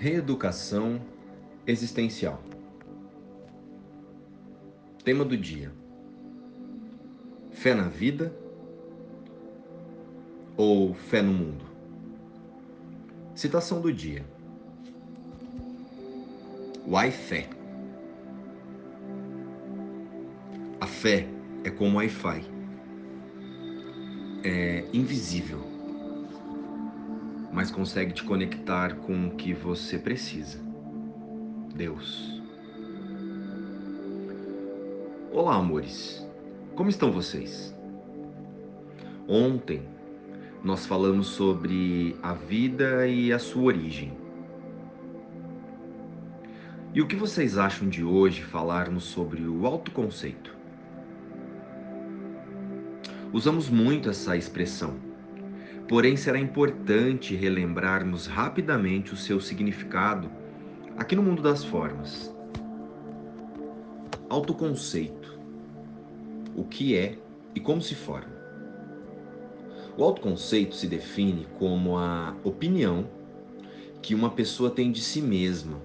Reeducação existencial. Tema do dia: Fé na vida ou fé no mundo? Citação do dia: Why fé? A fé é como Wi-Fi. É invisível, mas consegue te conectar com o que você precisa. Deus. Olá, amores. Como estão vocês? Ontem nós falamos sobre a vida e a sua origem. E o que vocês acham de hoje falarmos sobre o autoconceito? Usamos muito essa expressão, porém será importante relembrarmos rapidamente o seu significado aqui no mundo das formas. Autoconceito. O que é e como se forma? O autoconceito se define como a opinião que uma pessoa tem de si mesma.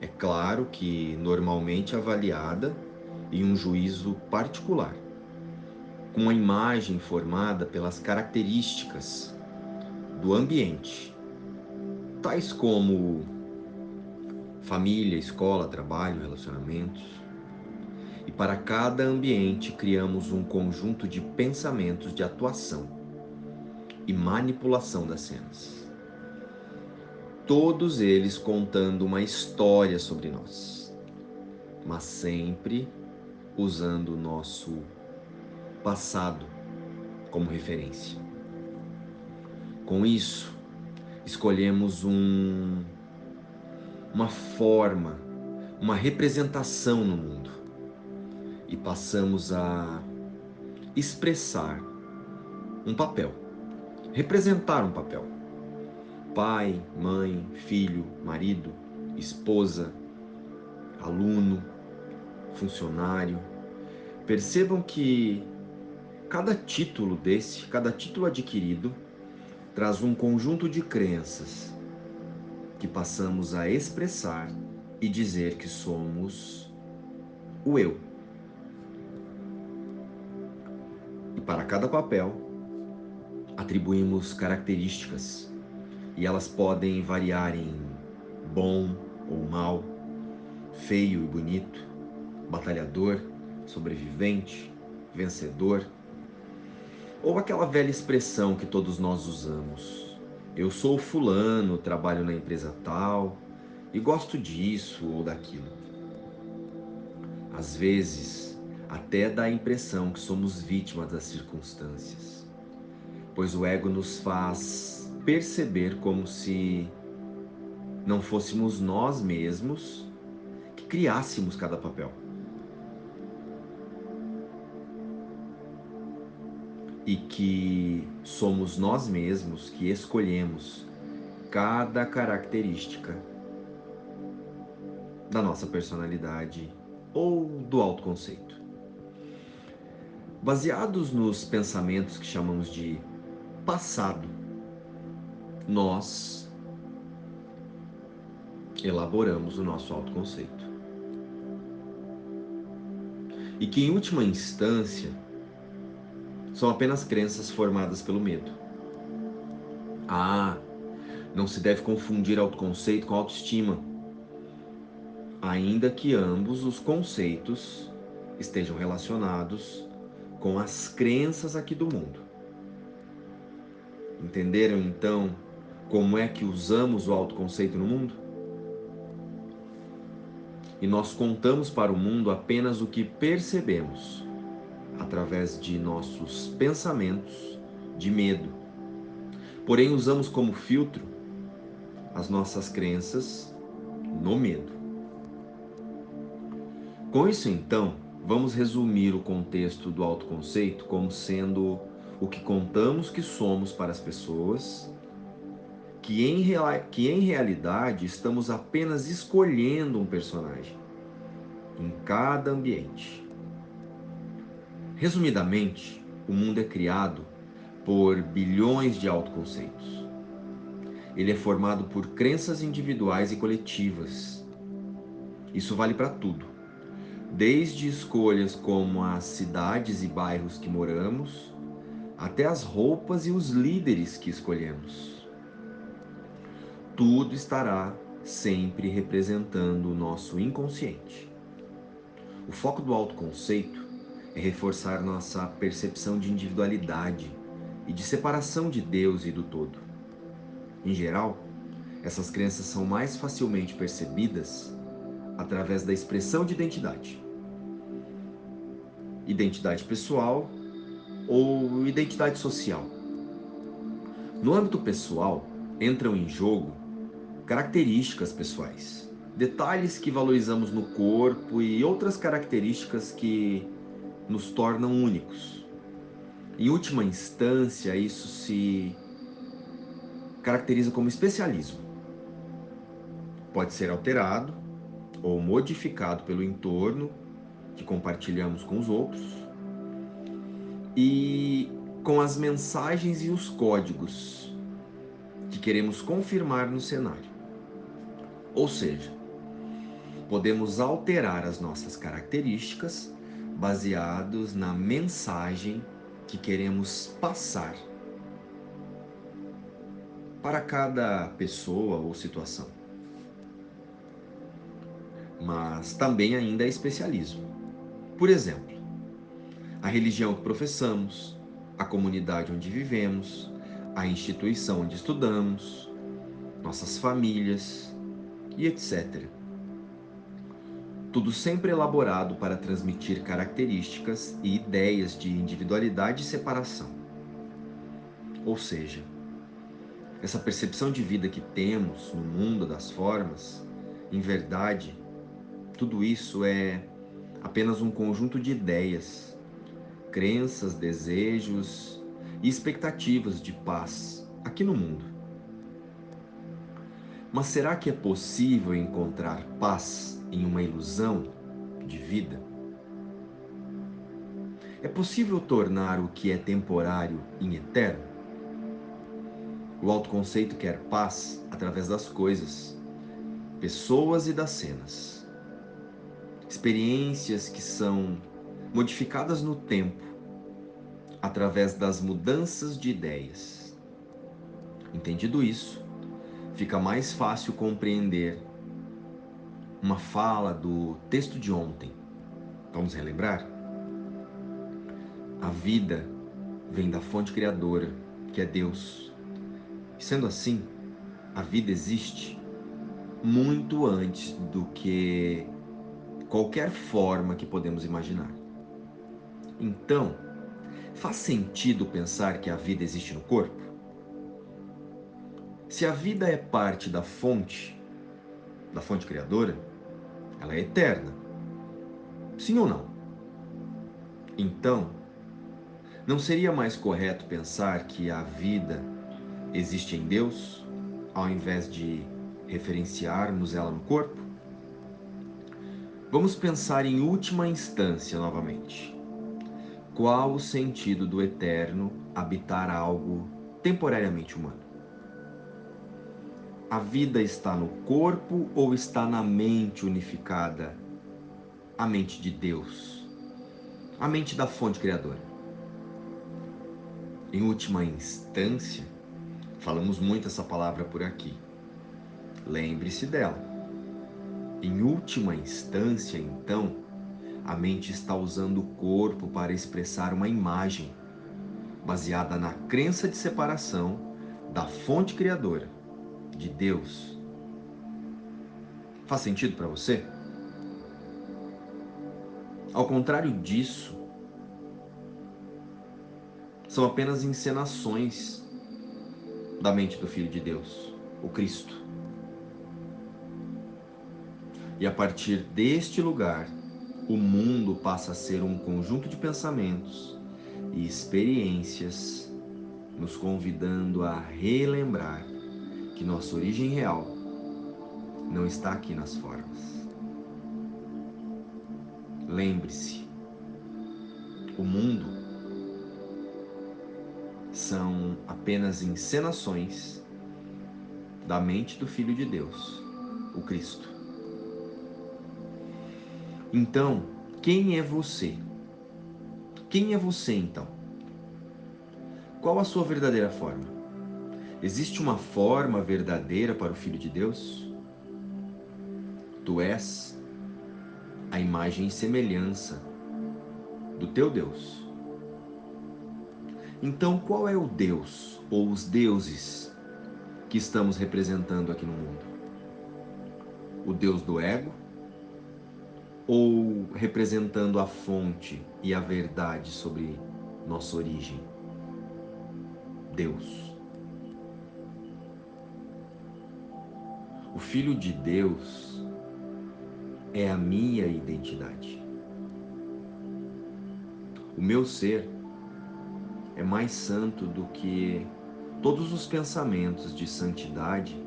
É claro que normalmente avaliada em um juízo particular, com uma imagem formada pelas características do ambiente, tais como família, escola, trabalho, relacionamentos. E para cada ambiente criamos um conjunto de pensamentos de atuação e manipulação das cenas. Todos eles contando uma história sobre nós, mas sempre usando o nosso passado como referência. Com isso, escolhemos um uma forma, uma representação no mundo e passamos a expressar um papel, representar um papel. Pai, mãe, filho, marido, esposa, aluno, funcionário. Percebam que cada título desse, cada título adquirido, traz um conjunto de crenças que passamos a expressar e dizer que somos o eu. E para cada papel, atribuímos características e elas podem variar em bom ou mal, feio e bonito, batalhador, sobrevivente, vencedor, ou aquela velha expressão que todos nós usamos, eu sou fulano, trabalho na empresa tal e gosto disso ou daquilo. Às vezes, até dá a impressão que somos vítimas das circunstâncias, pois o ego nos faz perceber como se não fôssemos nós mesmos que criássemos cada papel. E que somos nós mesmos que escolhemos cada característica da nossa personalidade ou do autoconceito. Baseados nos pensamentos que chamamos de passado, nós elaboramos o nosso autoconceito. E que, em última instância, são apenas crenças formadas pelo medo. Ah, não se deve confundir autoconceito com autoestima, ainda que ambos os conceitos estejam relacionados com as crenças aqui do mundo. Entenderam então como é que usamos o autoconceito no mundo? E nós contamos para o mundo apenas o que percebemos através de nossos pensamentos de medo. Porém, usamos como filtro as nossas crenças no medo. Com isso, então, vamos resumir o contexto do autoconceito como sendo o que contamos que somos para as pessoas, que em, que em realidade estamos apenas escolhendo um personagem em cada ambiente. Resumidamente, o mundo é criado por bilhões de autoconceitos. ele é formado por crenças individuais e coletivas. Isso vale para tudo, desde escolhas como as cidades e bairros que moramos, até as roupas e os líderes que escolhemos. Tudo estará sempre representando o nosso inconsciente. O foco do autoconceito é reforçar nossa percepção de individualidade e de separação de Deus e do todo. Em geral, essas crenças são mais facilmente percebidas através da expressão de identidade. Identidade pessoal ou identidade social. No âmbito pessoal, entram em jogo características pessoais, detalhes que valorizamos no corpo e outras características que nos tornam únicos. Em última instância, isso se caracteriza como especialismo. Pode ser alterado ou modificado pelo entorno que compartilhamos com os outros e com as mensagens e os códigos que queremos confirmar no cenário. Ou seja, podemos alterar as nossas características baseados na mensagem que queremos passar para cada pessoa ou situação. Mas também ainda é especialismo. Por exemplo, a religião que professamos, a comunidade onde vivemos, a instituição onde estudamos, nossas famílias, e etc. Tudo sempre elaborado para transmitir características e ideias de individualidade e separação. Ou seja, essa percepção de vida que temos no mundo das formas, em verdade, tudo isso é apenas um conjunto de ideias, crenças, desejos e expectativas de paz aqui no mundo. Mas será que é possível encontrar paz em uma ilusão de vida? É possível tornar o que é temporário em eterno? O autoconceito quer paz através das coisas, pessoas e das cenas. Experiências que são modificadas no tempo através das mudanças de ideias. Entendido isso, fica mais fácil compreender uma fala do texto de ontem. Vamos relembrar? A vida vem da fonte criadora, que é Deus. Sendo assim, a vida existe muito antes do que qualquer forma que podemos imaginar. Então, faz sentido pensar que a vida existe no corpo? Se a vida é parte da fonte, da fonte criadora, ela é eterna. Sim ou não? Então, não seria mais correto pensar que a vida existe em Deus, ao invés de referenciarmos ela no corpo? Vamos pensar em última instância novamente. Qual o sentido do eterno habitar algo temporariamente humano? A vida está no corpo ou está na mente unificada? A mente de Deus, a mente da fonte criadora. Em última instância, falamos muito essa palavra por aqui. Lembre-se dela. Em última instância, então, a mente está usando o corpo para expressar uma imagem baseada na crença de separação da fonte criadora de Deus. Faz sentido para você? Ao contrário disso, são apenas encenações da mente do Filho de Deus, o Cristo. E a partir deste lugar, o mundo passa a ser um conjunto de pensamentos e experiências, nos convidando a relembrar que nossa origem real não está aqui nas formas. Lembre-se, o mundo são apenas encenações da mente do Filho de Deus, o Cristo. Então, quem é você? Quem é você então? Qual a sua verdadeira forma? Existe uma forma verdadeira para o Filho de Deus? Tu és a imagem e semelhança do teu Deus. Então, qual é o Deus ou os deuses que estamos representando aqui no mundo? O Deus do ego ou representando a fonte e a verdade sobre nossa origem? Deus. O Filho de Deus é a minha identidade. O meu ser é mais santo do que todos os pensamentos de santidade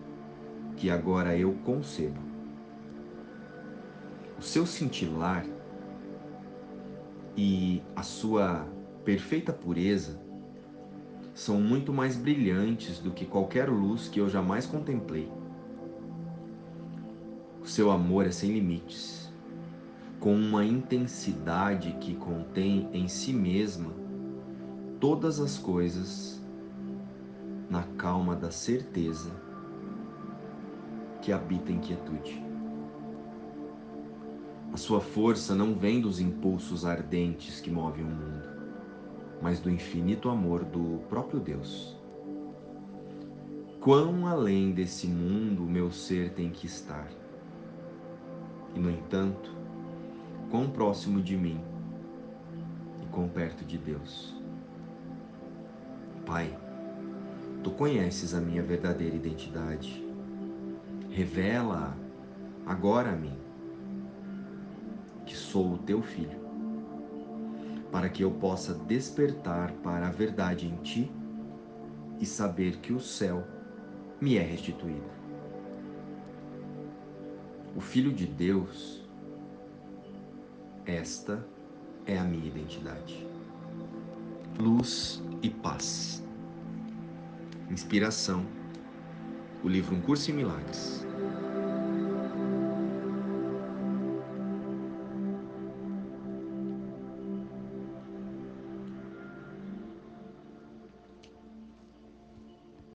que agora eu concebo. O seu cintilar e a sua perfeita pureza são muito mais brilhantes do que qualquer luz que eu jamais contemplei. O seu amor é sem limites, com uma intensidade que contém em si mesma todas as coisas na calma da certeza que habita em quietude. A sua força não vem dos impulsos ardentes que movem o mundo, mas do infinito amor do próprio Deus. Quão além desse mundo meu ser tem que estar e, no entanto, quão próximo de mim e quão perto de Deus. Pai, tu conheces a minha verdadeira identidade. Revela agora a mim que sou o teu filho, para que eu possa despertar para a verdade em ti e saber que o céu me é restituído Filho de Deus, esta é a minha identidade. Luz e paz. Inspiração. O livro Um Curso em Milagres.